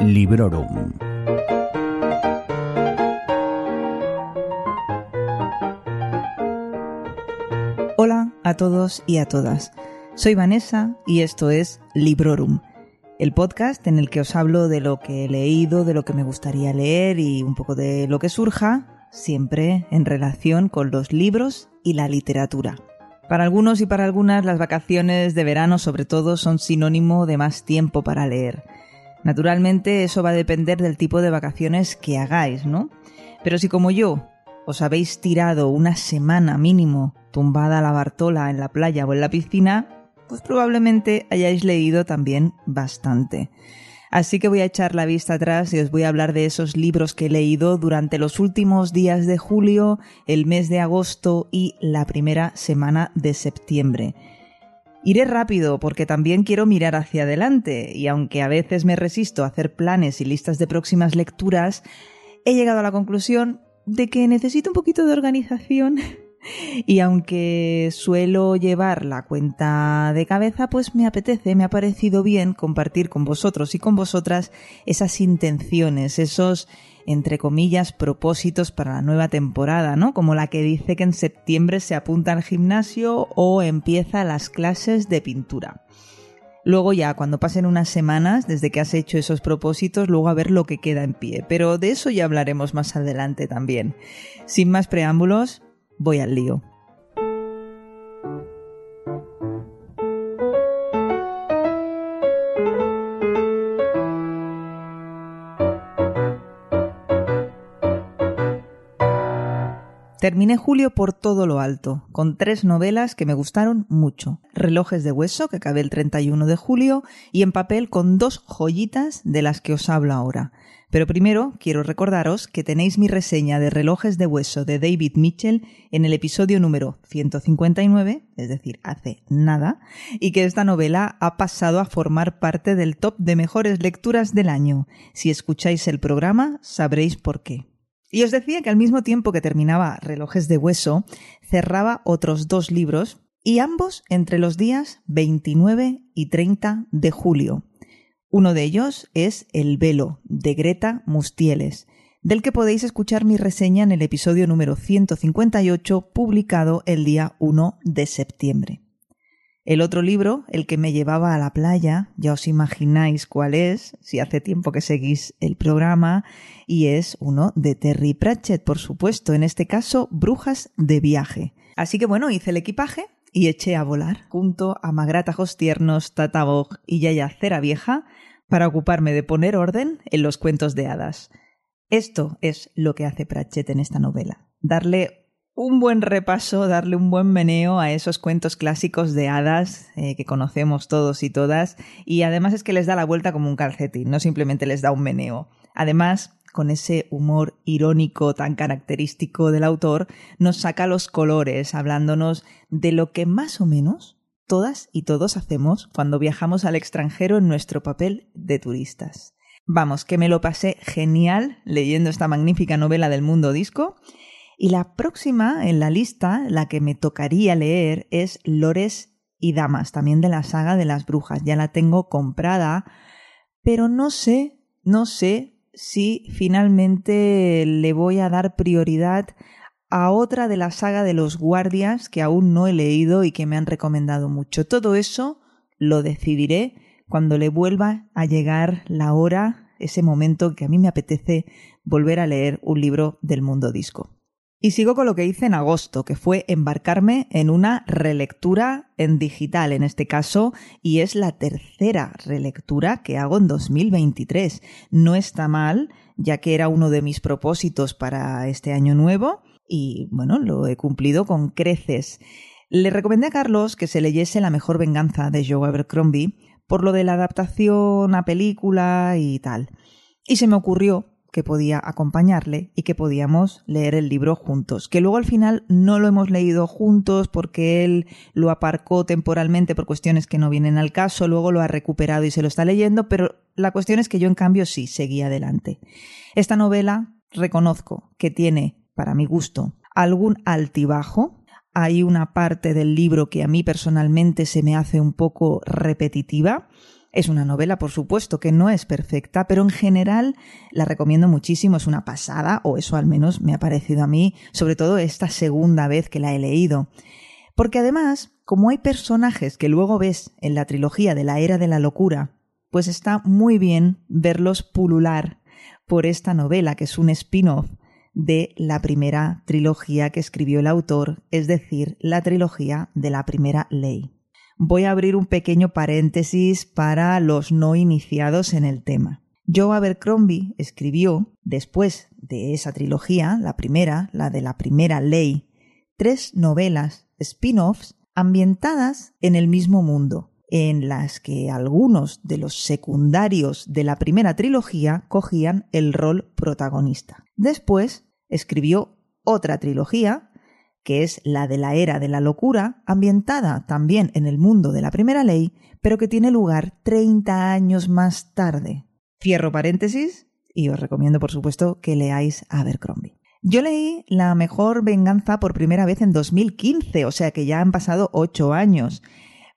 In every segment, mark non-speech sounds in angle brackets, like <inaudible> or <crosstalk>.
Librorum. Hola a todos y a todas. Soy Vanessa y esto es Librorum, el podcast en el que os hablo de lo que he leído, de lo que me gustaría leer y un poco de lo que surja, siempre en relación con los libros y la literatura. Para algunos y para algunas las vacaciones de verano sobre todo son sinónimo de más tiempo para leer. Naturalmente eso va a depender del tipo de vacaciones que hagáis, ¿no? Pero si como yo os habéis tirado una semana mínimo tumbada a la Bartola en la playa o en la piscina, pues probablemente hayáis leído también bastante. Así que voy a echar la vista atrás y os voy a hablar de esos libros que he leído durante los últimos días de julio, el mes de agosto y la primera semana de septiembre. Iré rápido porque también quiero mirar hacia adelante y aunque a veces me resisto a hacer planes y listas de próximas lecturas, he llegado a la conclusión de que necesito un poquito de organización y aunque suelo llevar la cuenta de cabeza, pues me apetece, me ha parecido bien compartir con vosotros y con vosotras esas intenciones, esos entre comillas, propósitos para la nueva temporada, ¿no? Como la que dice que en septiembre se apunta al gimnasio o empieza las clases de pintura. Luego ya, cuando pasen unas semanas desde que has hecho esos propósitos, luego a ver lo que queda en pie. Pero de eso ya hablaremos más adelante también. Sin más preámbulos, voy al lío. Terminé julio por todo lo alto, con tres novelas que me gustaron mucho. Relojes de hueso, que acabé el 31 de julio, y en papel con dos joyitas de las que os hablo ahora. Pero primero quiero recordaros que tenéis mi reseña de Relojes de hueso de David Mitchell en el episodio número 159, es decir, hace nada, y que esta novela ha pasado a formar parte del top de mejores lecturas del año. Si escucháis el programa, sabréis por qué. Y os decía que al mismo tiempo que terminaba Relojes de Hueso, cerraba otros dos libros, y ambos entre los días 29 y 30 de julio. Uno de ellos es El velo, de Greta Mustieles, del que podéis escuchar mi reseña en el episodio número 158, publicado el día 1 de septiembre. El otro libro, el que me llevaba a la playa, ya os imagináis cuál es, si hace tiempo que seguís el programa, y es uno de Terry Pratchett, por supuesto, en este caso, Brujas de viaje. Así que bueno, hice el equipaje y eché a volar, junto a Magratajos tiernos, Tatabog y Yaya Cera Vieja, para ocuparme de poner orden en los cuentos de hadas. Esto es lo que hace Pratchett en esta novela, darle un buen repaso, darle un buen meneo a esos cuentos clásicos de hadas eh, que conocemos todos y todas, y además es que les da la vuelta como un calcetín, no simplemente les da un meneo. Además, con ese humor irónico tan característico del autor, nos saca los colores, hablándonos de lo que más o menos todas y todos hacemos cuando viajamos al extranjero en nuestro papel de turistas. Vamos, que me lo pasé genial leyendo esta magnífica novela del mundo disco y la próxima en la lista, la que me tocaría leer, es Lores y Damas, también de la saga de las brujas. Ya la tengo comprada, pero no sé, no sé si finalmente le voy a dar prioridad a otra de la saga de los guardias que aún no he leído y que me han recomendado mucho. Todo eso lo decidiré cuando le vuelva a llegar la hora, ese momento que a mí me apetece volver a leer un libro del mundo disco. Y sigo con lo que hice en agosto, que fue embarcarme en una relectura en digital en este caso, y es la tercera relectura que hago en 2023. No está mal, ya que era uno de mis propósitos para este año nuevo, y bueno, lo he cumplido con creces. Le recomendé a Carlos que se leyese La mejor venganza de Joe Abercrombie por lo de la adaptación a película y tal. Y se me ocurrió que podía acompañarle y que podíamos leer el libro juntos. Que luego al final no lo hemos leído juntos porque él lo aparcó temporalmente por cuestiones que no vienen al caso, luego lo ha recuperado y se lo está leyendo, pero la cuestión es que yo en cambio sí seguí adelante. Esta novela reconozco que tiene para mi gusto, algún altibajo. Hay una parte del libro que a mí personalmente se me hace un poco repetitiva. Es una novela, por supuesto, que no es perfecta, pero en general la recomiendo muchísimo, es una pasada, o eso al menos me ha parecido a mí, sobre todo esta segunda vez que la he leído. Porque además, como hay personajes que luego ves en la trilogía de la Era de la Locura, pues está muy bien verlos pulular por esta novela, que es un spin-off de la primera trilogía que escribió el autor, es decir, la trilogía de la primera ley. Voy a abrir un pequeño paréntesis para los no iniciados en el tema. Joe Abercrombie escribió, después de esa trilogía, la primera, la de la primera ley, tres novelas spin-offs ambientadas en el mismo mundo, en las que algunos de los secundarios de la primera trilogía cogían el rol protagonista. Después escribió otra trilogía que es la de la era de la locura, ambientada también en el mundo de la primera ley, pero que tiene lugar 30 años más tarde. Cierro paréntesis y os recomiendo, por supuesto, que leáis Abercrombie. Yo leí La mejor venganza por primera vez en 2015, o sea que ya han pasado ocho años.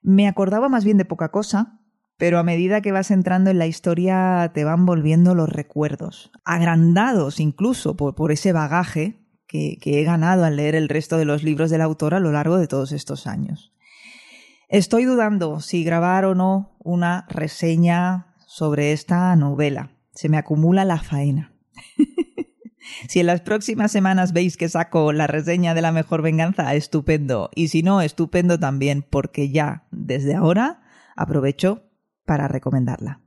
Me acordaba más bien de poca cosa, pero a medida que vas entrando en la historia te van volviendo los recuerdos, agrandados incluso por, por ese bagaje que, he ganado al leer el resto de los libros del autor a lo largo de todos estos años. Estoy dudando si grabar o no una reseña sobre esta novela. Se me acumula la faena. <laughs> si en las próximas semanas veis que saco la reseña de la mejor venganza, estupendo. Y si no, estupendo también, porque ya desde ahora aprovecho para recomendarla.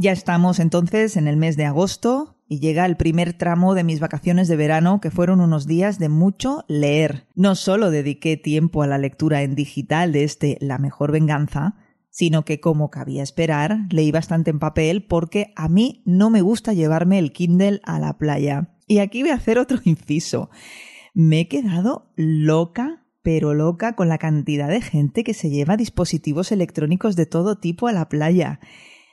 Ya estamos entonces en el mes de agosto y llega el primer tramo de mis vacaciones de verano que fueron unos días de mucho leer. No solo dediqué tiempo a la lectura en digital de este La mejor venganza, sino que como cabía esperar, leí bastante en papel porque a mí no me gusta llevarme el Kindle a la playa. Y aquí voy a hacer otro <laughs> inciso. Me he quedado loca, pero loca con la cantidad de gente que se lleva dispositivos electrónicos de todo tipo a la playa.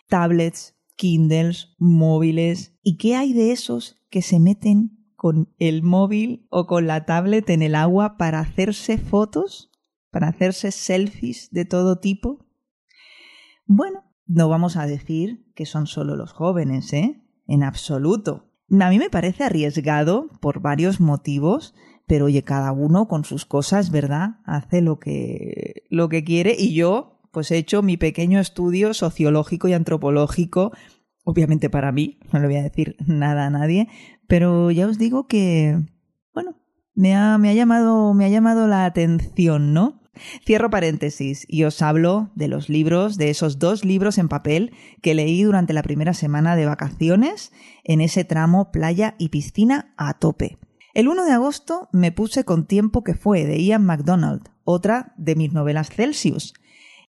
Tablets, Kindles, móviles. ¿Y qué hay de esos que se meten con el móvil o con la tablet en el agua para hacerse fotos? ¿Para hacerse selfies de todo tipo? Bueno, no vamos a decir que son solo los jóvenes, ¿eh? En absoluto. A mí me parece arriesgado por varios motivos, pero oye, cada uno con sus cosas, ¿verdad? Hace lo que, lo que quiere y yo pues he hecho mi pequeño estudio sociológico y antropológico, obviamente para mí, no le voy a decir nada a nadie, pero ya os digo que, bueno, me ha, me ha, llamado, me ha llamado la atención, ¿no? Cierro paréntesis y os hablo de los libros, de esos dos libros en papel que leí durante la primera semana de vacaciones en ese tramo playa y piscina a tope. El 1 de agosto me puse con tiempo que fue de Ian MacDonald, otra de mis novelas Celsius,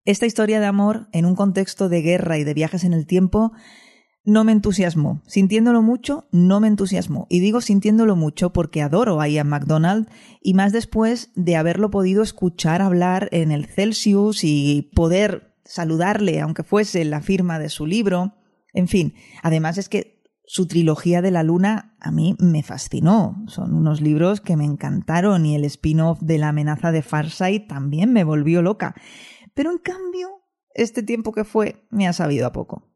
esta historia de amor, en un contexto de guerra y de viajes en el tiempo, no me entusiasmó. Sintiéndolo mucho, no me entusiasmó. Y digo sintiéndolo mucho porque adoro a Ian MacDonald y más después de haberlo podido escuchar hablar en el Celsius y poder saludarle, aunque fuese la firma de su libro. En fin, además es que su trilogía de la luna a mí me fascinó. Son unos libros que me encantaron y el spin-off de la amenaza de Farsight también me volvió loca. Pero en cambio, este tiempo que fue me ha sabido a poco.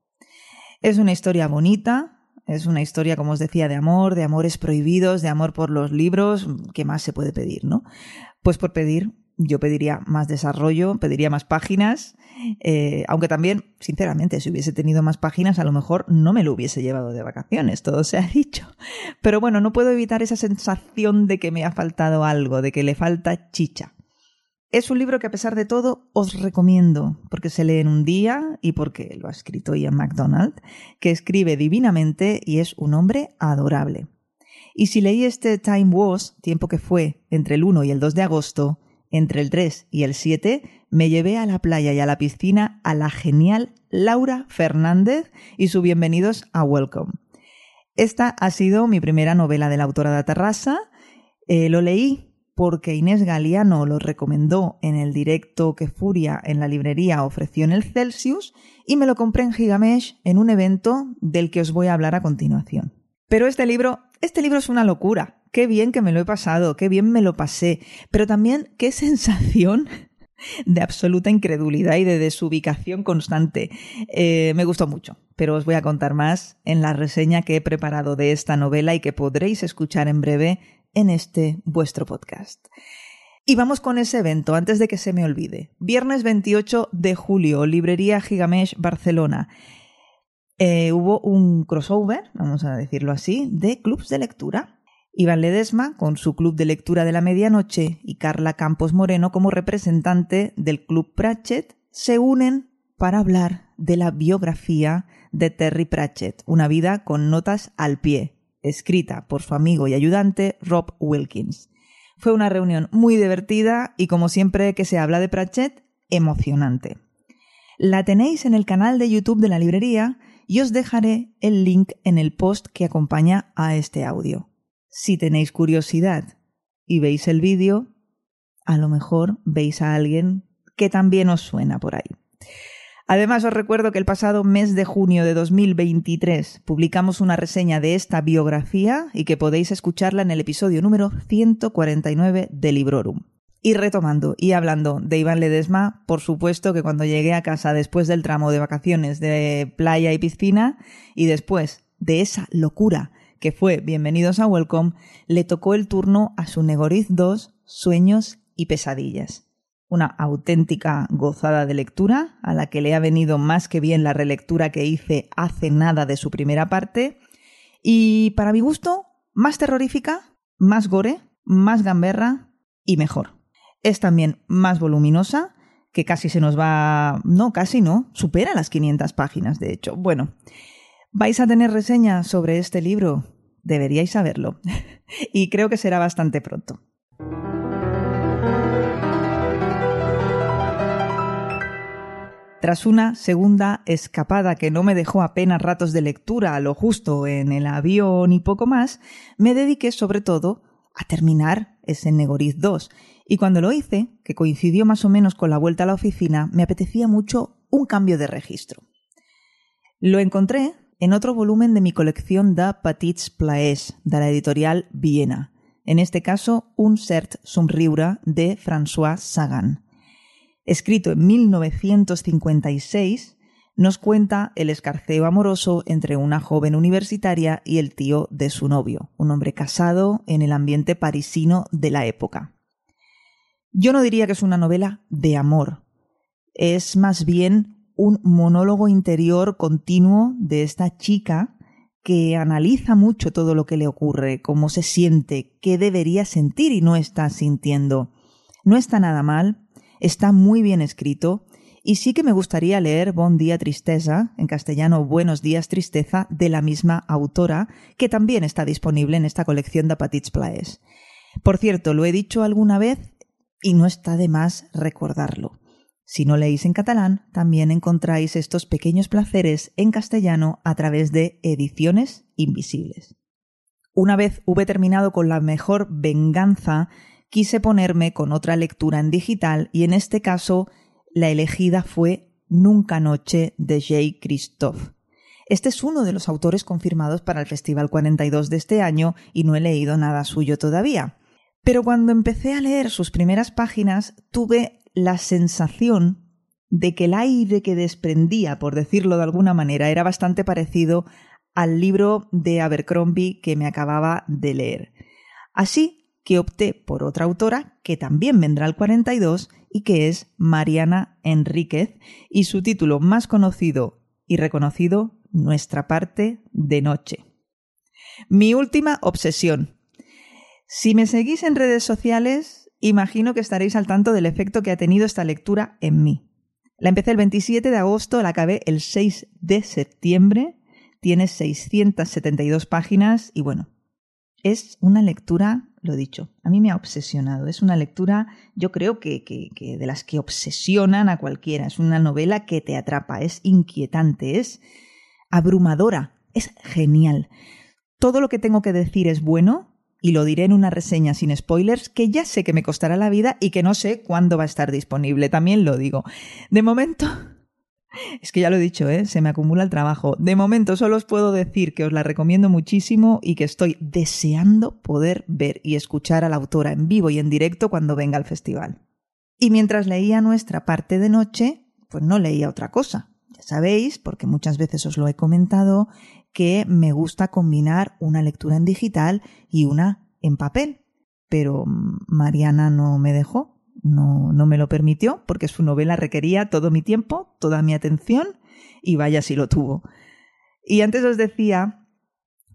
Es una historia bonita, es una historia, como os decía, de amor, de amores prohibidos, de amor por los libros. ¿Qué más se puede pedir, no? Pues por pedir, yo pediría más desarrollo, pediría más páginas, eh, aunque también, sinceramente, si hubiese tenido más páginas, a lo mejor no me lo hubiese llevado de vacaciones, todo se ha <laughs> dicho. Pero bueno, no puedo evitar esa sensación de que me ha faltado algo, de que le falta chicha. Es un libro que a pesar de todo os recomiendo, porque se lee en un día y porque lo ha escrito Ian MacDonald, que escribe divinamente y es un hombre adorable. Y si leí este Time Was, tiempo que fue entre el 1 y el 2 de agosto, entre el 3 y el 7, me llevé a la playa y a la piscina a la genial Laura Fernández y su bienvenidos a Welcome. Esta ha sido mi primera novela de la autora de Terrassa. Eh, lo leí porque Inés Galiano lo recomendó en el directo que Furia en la librería ofreció en el Celsius y me lo compré en Gigamesh en un evento del que os voy a hablar a continuación. Pero este libro, este libro es una locura. Qué bien que me lo he pasado, qué bien me lo pasé, pero también qué <laughs> sensación de absoluta incredulidad y de desubicación constante. Eh, me gustó mucho, pero os voy a contar más en la reseña que he preparado de esta novela y que podréis escuchar en breve en este vuestro podcast. Y vamos con ese evento, antes de que se me olvide. Viernes 28 de julio, Librería Gigamesh Barcelona. Eh, hubo un crossover, vamos a decirlo así, de clubs de lectura. Iván Ledesma, con su club de lectura de la medianoche, y Carla Campos Moreno como representante del club Pratchett, se unen para hablar de la biografía de Terry Pratchett, una vida con notas al pie, escrita por su amigo y ayudante Rob Wilkins. Fue una reunión muy divertida y, como siempre que se habla de Pratchett, emocionante. La tenéis en el canal de YouTube de la librería y os dejaré el link en el post que acompaña a este audio. Si tenéis curiosidad y veis el vídeo, a lo mejor veis a alguien que también os suena por ahí. Además, os recuerdo que el pasado mes de junio de 2023 publicamos una reseña de esta biografía y que podéis escucharla en el episodio número 149 de Librorum. Y retomando y hablando de Iván Ledesma, por supuesto que cuando llegué a casa después del tramo de vacaciones de playa y piscina y después de esa locura que fue Bienvenidos a Welcome, le tocó el turno a su Negoriz 2, Sueños y Pesadillas una auténtica gozada de lectura, a la que le ha venido más que bien la relectura que hice hace nada de su primera parte, y para mi gusto, más terrorífica, más gore, más gamberra y mejor. Es también más voluminosa, que casi se nos va... No, casi no, supera las 500 páginas, de hecho. Bueno, vais a tener reseña sobre este libro, deberíais saberlo, <laughs> y creo que será bastante pronto. Tras una segunda escapada que no me dejó apenas ratos de lectura a lo justo en el avión y poco más, me dediqué sobre todo a terminar ese Negoriz 2. Y cuando lo hice, que coincidió más o menos con la vuelta a la oficina, me apetecía mucho un cambio de registro. Lo encontré en otro volumen de mi colección de Petits Plaers, de la editorial Viena. En este caso, un cert somriure de François Sagan escrito en 1956, nos cuenta el escarceo amoroso entre una joven universitaria y el tío de su novio, un hombre casado en el ambiente parisino de la época. Yo no diría que es una novela de amor, es más bien un monólogo interior continuo de esta chica que analiza mucho todo lo que le ocurre, cómo se siente, qué debería sentir y no está sintiendo. No está nada mal, Está muy bien escrito y sí que me gustaría leer Bon día tristeza, en castellano Buenos días tristeza, de la misma autora, que también está disponible en esta colección de Petits Plaes. Por cierto, lo he dicho alguna vez y no está de más recordarlo. Si no leéis en catalán, también encontráis estos pequeños placeres en castellano a través de ediciones invisibles. Una vez hube terminado con la mejor venganza quise ponerme con otra lectura en digital y en este caso la elegida fue Nunca Noche de Jay Christophe. Este es uno de los autores confirmados para el Festival 42 de este año y no he leído nada suyo todavía. Pero cuando empecé a leer sus primeras páginas tuve la sensación de que el aire que desprendía, por decirlo de alguna manera, era bastante parecido al libro de Abercrombie que me acababa de leer. Así que opté por otra autora que también vendrá al 42 y que es Mariana Enríquez y su título más conocido y reconocido, Nuestra parte de noche. Mi última obsesión. Si me seguís en redes sociales, imagino que estaréis al tanto del efecto que ha tenido esta lectura en mí. La empecé el 27 de agosto, la acabé el 6 de septiembre, tiene 672 páginas y bueno, es una lectura lo dicho, a mí me ha obsesionado. Es una lectura, yo creo que, que, que, de las que obsesionan a cualquiera. Es una novela que te atrapa, es inquietante, es abrumadora, es genial. Todo lo que tengo que decir es bueno y lo diré en una reseña sin spoilers que ya sé que me costará la vida y que no sé cuándo va a estar disponible, también lo digo. De momento, es que ya lo he dicho, ¿eh? se me acumula el trabajo. De momento solo os puedo decir que os la recomiendo muchísimo y que estoy deseando poder ver y escuchar a la autora en vivo y en directo cuando venga al festival. Y mientras leía nuestra parte de noche, pues no leía otra cosa. Ya sabéis, porque muchas veces os lo he comentado, que me gusta combinar una lectura en digital y una en papel. Pero Mariana no me dejó no, no me lo permitió porque su novela requería todo mi tiempo, toda mi atención y vaya si lo tuvo. Y antes os decía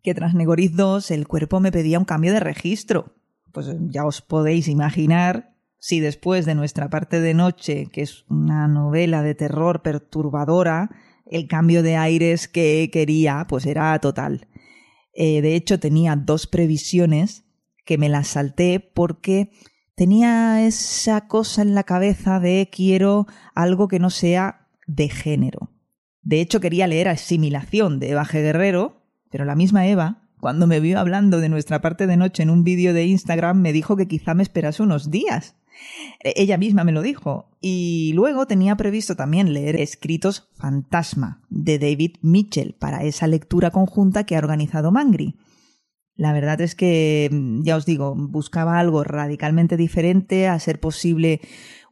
que tras Negoriz 2 el cuerpo me pedía un cambio de registro. Pues ya os podéis imaginar si después de nuestra parte de noche, que es una novela de terror perturbadora, el cambio de aires que quería pues era total. Eh, de hecho tenía dos previsiones que me las salté porque tenía esa cosa en la cabeza de quiero algo que no sea de género. De hecho, quería leer Asimilación de Eva G. Guerrero, pero la misma Eva, cuando me vio hablando de nuestra parte de noche en un vídeo de Instagram, me dijo que quizá me esperase unos días. E-, ella misma me lo dijo. Y luego tenía previsto también leer Escritos Fantasma de David Mitchell para esa lectura conjunta que ha organizado Mangri. La verdad es que, mm, ya os digo, buscaba algo radicalmente diferente, a ser posible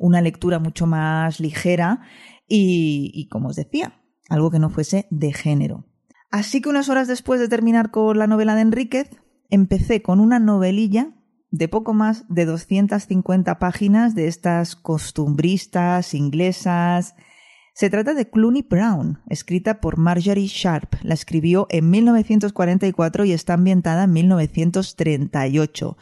una lectura mucho más ligera y, y, como os decía, algo que no fuese de género. Así que unas horas después de terminar con la novela de Enríquez, empecé con una novelilla de poco más de 250 páginas de estas costumbristas inglesas, se trata de Clooney Brown, escrita por Marjorie Sharp. La escribió en 1944 y está ambientada en 1938.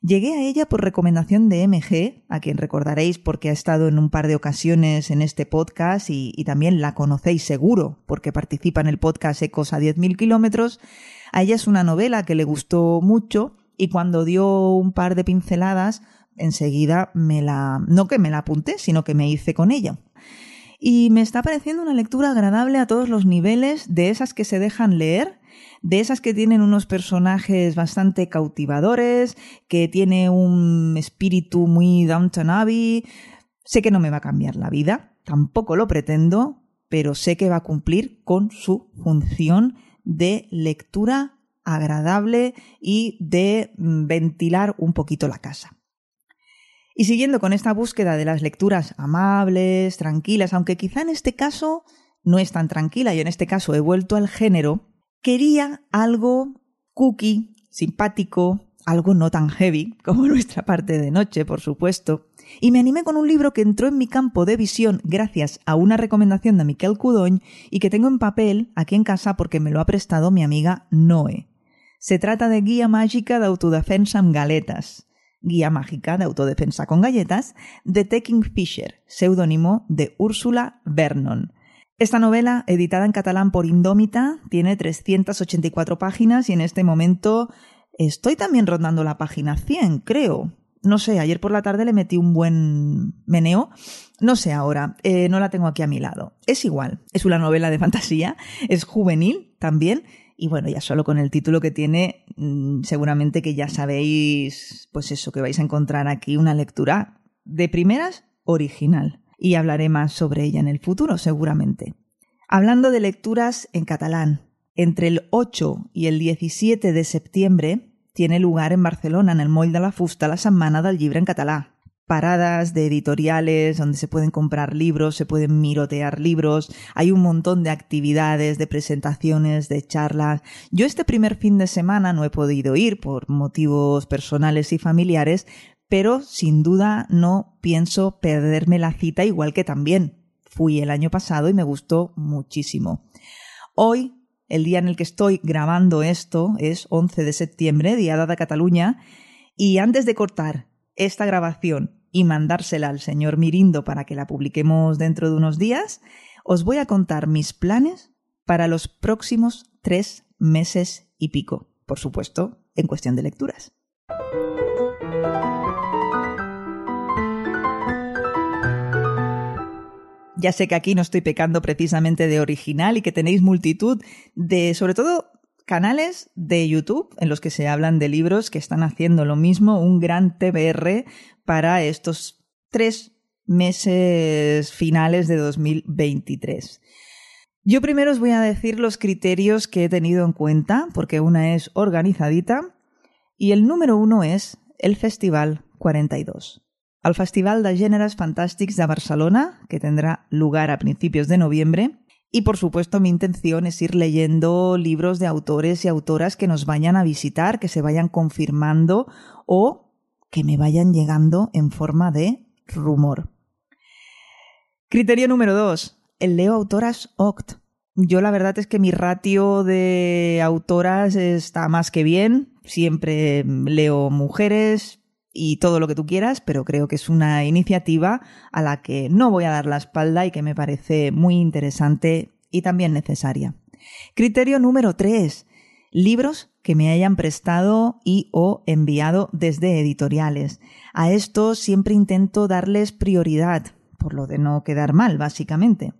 Llegué a ella por recomendación de MG, a quien recordaréis porque ha estado en un par de ocasiones en este podcast y, también la conocéis seguro porque participa en el podcast Ecos a 10.000 kilómetros. A ella es una novela que le gustó mucho y cuando dio un par de pinceladas, enseguida me la, no que me la apunté, sino que me hice con ella y me está pareciendo una lectura agradable a todos los niveles, de esas que se dejan leer, de esas que tienen unos personajes bastante cautivadores, que tiene un espíritu muy Downton Abbey. Sé que no me va a cambiar la vida, tampoco lo pretendo, pero sé que va a cumplir con su función de lectura agradable y de mm, ventilar un poquito la casa. Y siguiendo con esta búsqueda de las lecturas amables, tranquilas, aunque quizá en este caso no es tan tranquila, y en este caso he vuelto al género, quería algo cookie, simpático, algo no tan heavy <laughs> como nuestra parte de noche, por supuesto, y me animé con un libro que entró en mi campo de visión gracias a una recomendación de Miquel Cudoñ y que tengo en papel aquí en casa porque me lo ha prestado mi amiga Noé. Se trata de Guía Mágica de Autodefensa en Galetas, Guía mágica de autodefensa con galletas, de Taking Fisher, seudónimo de Úrsula Vernon. Esta novela, editada en catalán por Indómita, tiene 384 páginas y en este momento estoy también rondando la página 100, creo. No sé, ayer por la tarde le metí un buen meneo. No sé ahora, eh, no la tengo aquí a mi lado. Es igual, es una novela de fantasía, es juvenil también y bueno, ya solo con el título que tiene, seguramente que ya sabéis, pues eso, que vais a encontrar aquí una lectura de primeras original. Y hablaré más sobre ella en el futuro, seguramente. Hablando de lecturas en catalán, entre el 8 y el 17 de septiembre tiene lugar en Barcelona, en el Moll de la Fusta, la Setmana del Llibre en catalán paradas de editoriales donde se pueden comprar libros, se pueden mirotear libros, hay un montón de actividades, de presentaciones, de charlas. Yo este primer fin de semana no he podido ir por motivos personales y familiares, pero sin duda no pienso perderme la cita igual que también fui el año pasado y me gustó muchísimo. Hoy, el día en el que estoy grabando esto, es 11 de septiembre, Día de Cataluña, y antes de cortar esta grabación y mandársela al señor Mirindo para que la publiquemos dentro de unos días, os voy a contar mis planes para los próximos tres meses y pico, por supuesto, en cuestión de lecturas. Ya sé que aquí no estoy pecando precisamente de original y que tenéis multitud de, sobre todo, canales de YouTube en los que se hablan de libros que están haciendo lo mismo, un gran TBR para estos tres meses finales de 2023. Yo primero os voy a decir los criterios que he tenido en cuenta, porque una es organizadita, y el número uno es el Festival 42. Al Festival de Gèneres Fantàstics de Barcelona, que tendrá lugar a principios de noviembre, y por supuesto mi intención es ir leyendo libros de autores y autoras que nos vayan a visitar, que se vayan confirmando o que me vayan llegando en forma de rumor. Criterio número dos. El leo autoras OCT. Yo la verdad es que mi ratio de autoras está más que bien. Siempre leo mujeres y todo lo que tú quieras, pero creo que es una iniciativa a la que no voy a dar la espalda y que me parece muy interesante y también necesaria. Criterio número 3. Libros que me hayan prestado y o enviado desde editoriales. A estos siempre intento darles prioridad, por lo de no quedar mal, básicamente.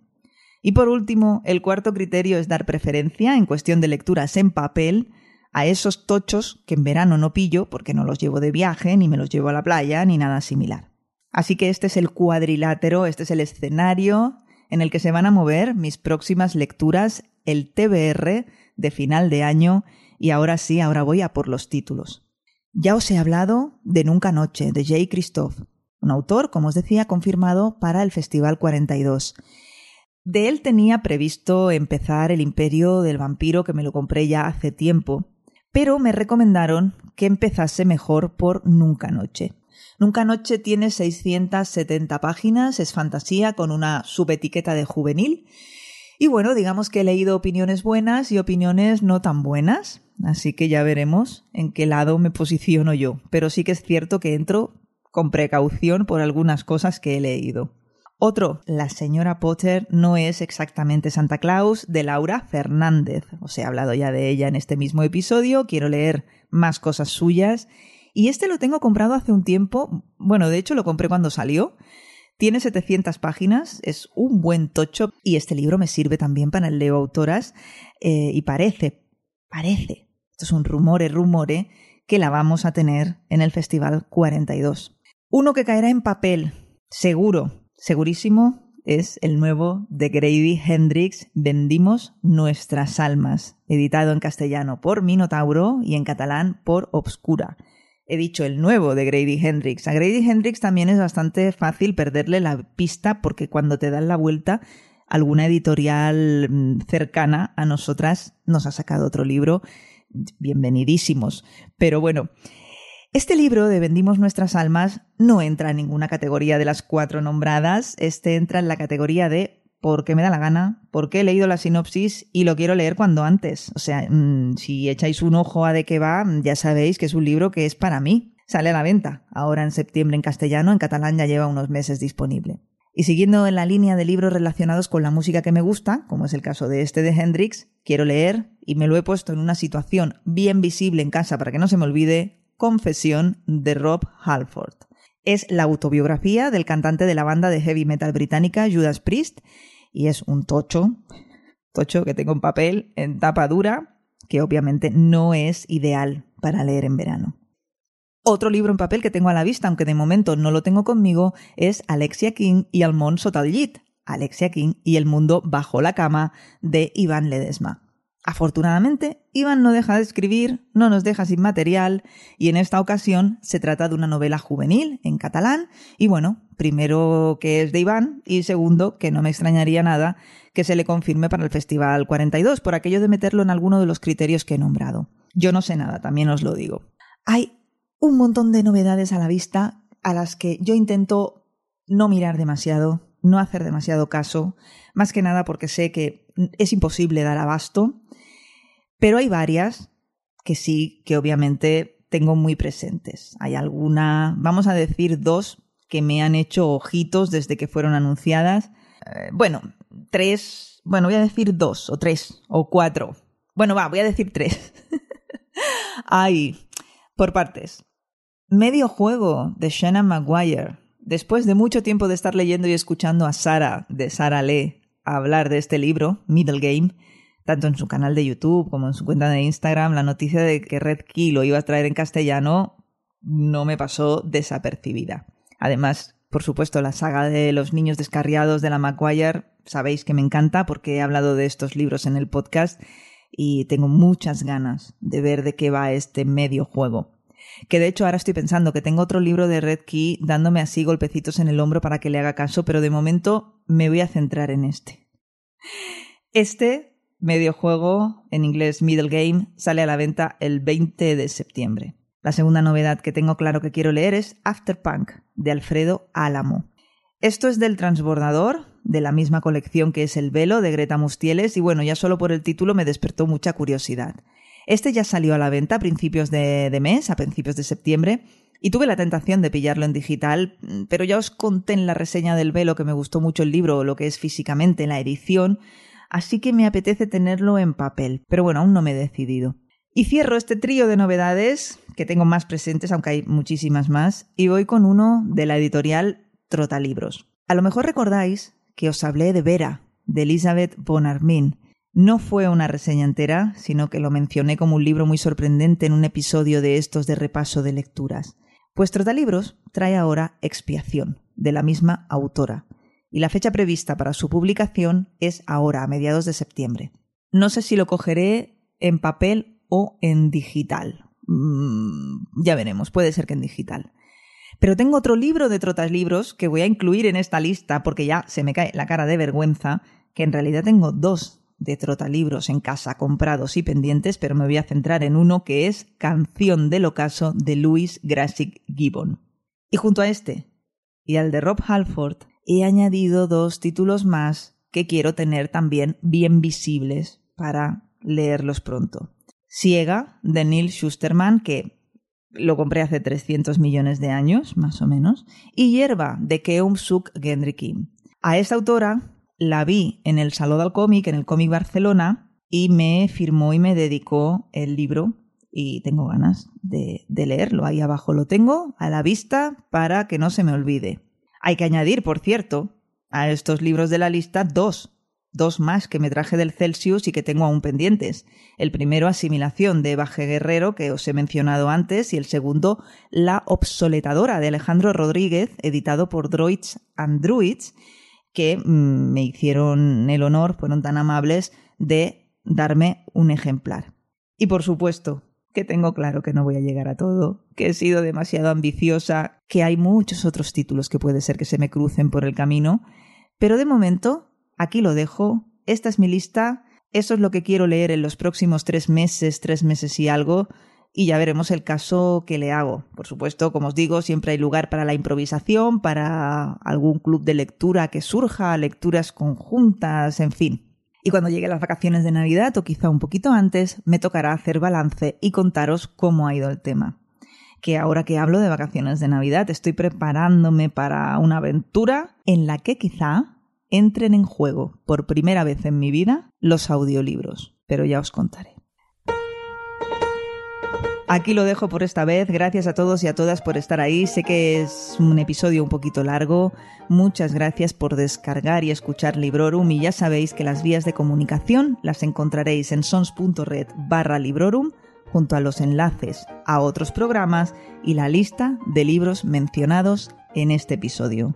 Y por último, el cuarto criterio es dar preferencia en cuestión de lecturas en papel a esos tochos que en verano no pillo porque no los llevo de viaje, ni me los llevo a la playa, ni nada similar. Así que este es el cuadrilátero, este es el escenario en el que se van a mover mis próximas lecturas, el TBR de final de año, y ahora sí, ahora voy a por los títulos. Ya os he hablado de Nunca Noche, de Jay Christophe, un autor, como os decía, confirmado para el Festival 42. De él tenía previsto empezar El Imperio del Vampiro, que me lo compré ya hace tiempo, pero me recomendaron que empezase mejor por Nunca Noche. Nunca Noche tiene 670 páginas, es fantasía con una subetiqueta de juvenil. Y bueno, digamos que he leído opiniones buenas y opiniones no tan buenas, así que ya veremos en qué lado me posiciono yo. Pero sí que es cierto que entro con precaución por algunas cosas que he leído. Otro, La señora Potter no es exactamente Santa Claus, de Laura Fernández. Os he hablado ya de ella en este mismo episodio, quiero leer más cosas suyas. Y este lo tengo comprado hace un tiempo, bueno, de hecho lo compré cuando salió. Tiene 700 páginas, es un buen tocho y este libro me sirve también para el Leo Autoras eh, y parece, parece, esto es un rumore, rumore, que la vamos a tener en el Festival 42. Uno que caerá en papel, seguro, segurísimo es el nuevo de Grady Hendrix, Vendimos nuestras almas, editado en castellano por Minotauro y en catalán por Obscura. He dicho el nuevo de Grady Hendrix. A Grady Hendrix también es bastante fácil perderle la pista porque cuando te dan la vuelta, alguna editorial mm, cercana a nosotras nos ha sacado otro libro. Bienvenidísimos. Pero bueno, este libro de Vendimos nuestras almas no entra en ninguna categoría de las cuatro nombradas, este entra en la categoría de porque me da la gana, porque he leído la sinopsis y lo quiero leer cuando antes. O sea, mm, si echáis un ojo a de qué va, ya sabéis que es un libro que es para mí. Sale a la venta, ahora en septiembre en castellano, en catalán ya lleva unos meses disponible. Y siguiendo en la línea de libros relacionados con la música que me gusta, como es el caso de este de Hendrix, quiero leer y me lo he puesto en una situación bien visible en casa para que no se me olvide Confesión de Rob Halford. Es la autobiografía del cantante de la banda de heavy metal británica Judas Priest y es un tocho, tocho que tengo en papel en tapa dura, que obviamente no es ideal para leer en verano. Otro libro en papel que tengo a la vista, aunque de momento no lo tengo conmigo, es Alexia King y el món Sotallit, Alexia King y el mundo bajo la cama de Iván Ledesma. Afortunadamente, Iván no deja de escribir, no nos deja sin material, y en esta ocasión se trata de una novela juvenil en catalán, y bueno, primero que es de Iván, y segundo que no me extrañaría nada que se le confirme para el Festival 42, por aquello de meterlo en alguno de los criterios que he nombrado. Yo no sé nada, también os lo digo. Hay un montón de novedades a la vista a las que yo intento no mirar demasiado, no hacer demasiado caso, más que nada porque sé que es imposible dar abasto, pero hay varias que sí, que obviamente tengo muy presentes. Hay alguna, vamos a decir dos, que me han hecho ojitos desde que fueron anunciadas. Eh, bueno, tres, bueno, voy a decir dos o tres o cuatro. Bueno, va, voy a decir tres. <laughs> Hay, por partes. Medio juego de Shannon Maguire. Después de mucho tiempo de estar leyendo y escuchando a Sara, de Sara Lee, hablar de este libro, Middle Game, tanto en su canal de YouTube como en su cuenta de Instagram, la noticia de que Red Key lo iba a traer en castellano no me pasó desapercibida. Además, por supuesto, la saga de los niños descarriados de la Maguire, sabéis que me encanta porque he hablado de estos libros en el podcast y tengo muchas ganas de ver de qué va este medio juego. Que de hecho ahora estoy pensando que tengo otro libro de Red Key dándome así golpecitos en el hombro para que le haga caso, pero de momento me voy a centrar en este. Este medio juego, en inglés Middle Game, sale a la venta el 20 de septiembre. La segunda novedad que tengo claro que quiero leer es Afterpunk, de Alfredo Álamo. Esto es del transbordador, de la misma colección que es El Velo, de Greta Mustieles, y bueno, ya solo por el título me despertó mucha curiosidad. Este ya salió a la venta a principios de, de mes, a principios de septiembre, y tuve la tentación de pillarlo en digital, pero ya os conté en la reseña del Velo que me gustó mucho el libro, lo que es físicamente la edición, así que me apetece tenerlo en papel, pero bueno, aún no me he decidido. Y cierro este trío de novedades, que tengo más presentes, aunque hay muchísimas más, y voy con uno de la editorial Trotalibros. A lo mejor recordáis que os hablé de Vera, de Elizabeth Bonarmin. No fue una reseña entera, sino que lo mencioné como un libro muy sorprendente en un episodio de estos de repaso de lecturas. Pues Trotalibros trae ahora Expiación, de la misma autora, y la fecha prevista para su publicación es ahora, a mediados de septiembre. No sé si lo cogeré en papel o en digital. Mm, ya veremos, puede ser que en digital. Pero tengo otro libro de trotas libros que voy a incluir en esta lista porque ya se me cae la cara de vergüenza, que en realidad tengo dos de trotalibros en casa comprados y pendientes, pero me voy a centrar en uno que es Canción del Ocaso de Louis Grassic Gibbon. Y junto a este y al de Rob Halford he añadido dos títulos más que quiero tener también bien visibles para leerlos pronto. Ciega, de Neil Schusterman, que lo compré hace 300 millones de años, más o menos, y Hierba, de Keum Suk Gendrikim. A esta autora la vi en el Salón del Cómic, en el Cómic Barcelona, y me firmó y me dedicó el libro y tengo ganas de, leerlo. Ahí abajo lo tengo a la vista para que no se me olvide. Hay que añadir, por cierto, a estos libros de la lista dos dos más que me traje del Celsius y que tengo aún pendientes. El primero, Asimilación de Baje Guerrero, que os he mencionado antes, y el segundo, La obsoletadora de Alejandro Rodríguez, editado por Droids and Druids, que mm, me hicieron el honor, fueron tan amables, de darme un ejemplar. Y por supuesto, que tengo claro que no voy a llegar a todo, que he sido demasiado ambiciosa, que hay muchos otros títulos que puede ser que se me crucen por el camino, pero de momento Aquí lo dejo. Esta es mi lista. Eso es lo que quiero leer en los próximos tres meses, tres meses y algo. Y ya veremos el caso que le hago. Por supuesto, como os digo, siempre hay lugar para la improvisación, para algún club de lectura que surja, lecturas conjuntas, en fin. Y cuando llegue las vacaciones de Navidad, o quizá un poquito antes, me tocará hacer balance y contaros cómo ha ido el tema. Que ahora que hablo de vacaciones de Navidad, estoy preparándome para una aventura en la que quizá entren en juego por primera vez en mi vida los audiolibros, pero ya os contaré. Aquí lo dejo por esta vez. Gracias a todos y a todas por estar ahí. Sé que es un episodio un poquito largo. Muchas gracias por descargar y escuchar Librorum y ya sabéis que las vías de comunicación las encontraréis en sons.red barra Librorum junto a los enlaces a otros programas y la lista de libros mencionados en este episodio.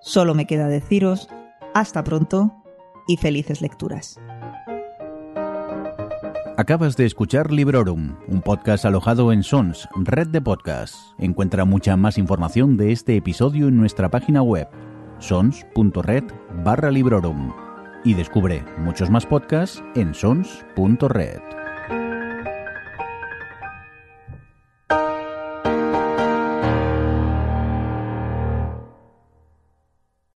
Solo me queda deciros hasta pronto y felices lecturas. Acabas de escuchar Librorum, un podcast alojado en Sons, red de podcasts. Encuentra mucha más información de este episodio en nuestra página web, sons.red barra Librorum. Y descubre muchos más podcasts en sons.red.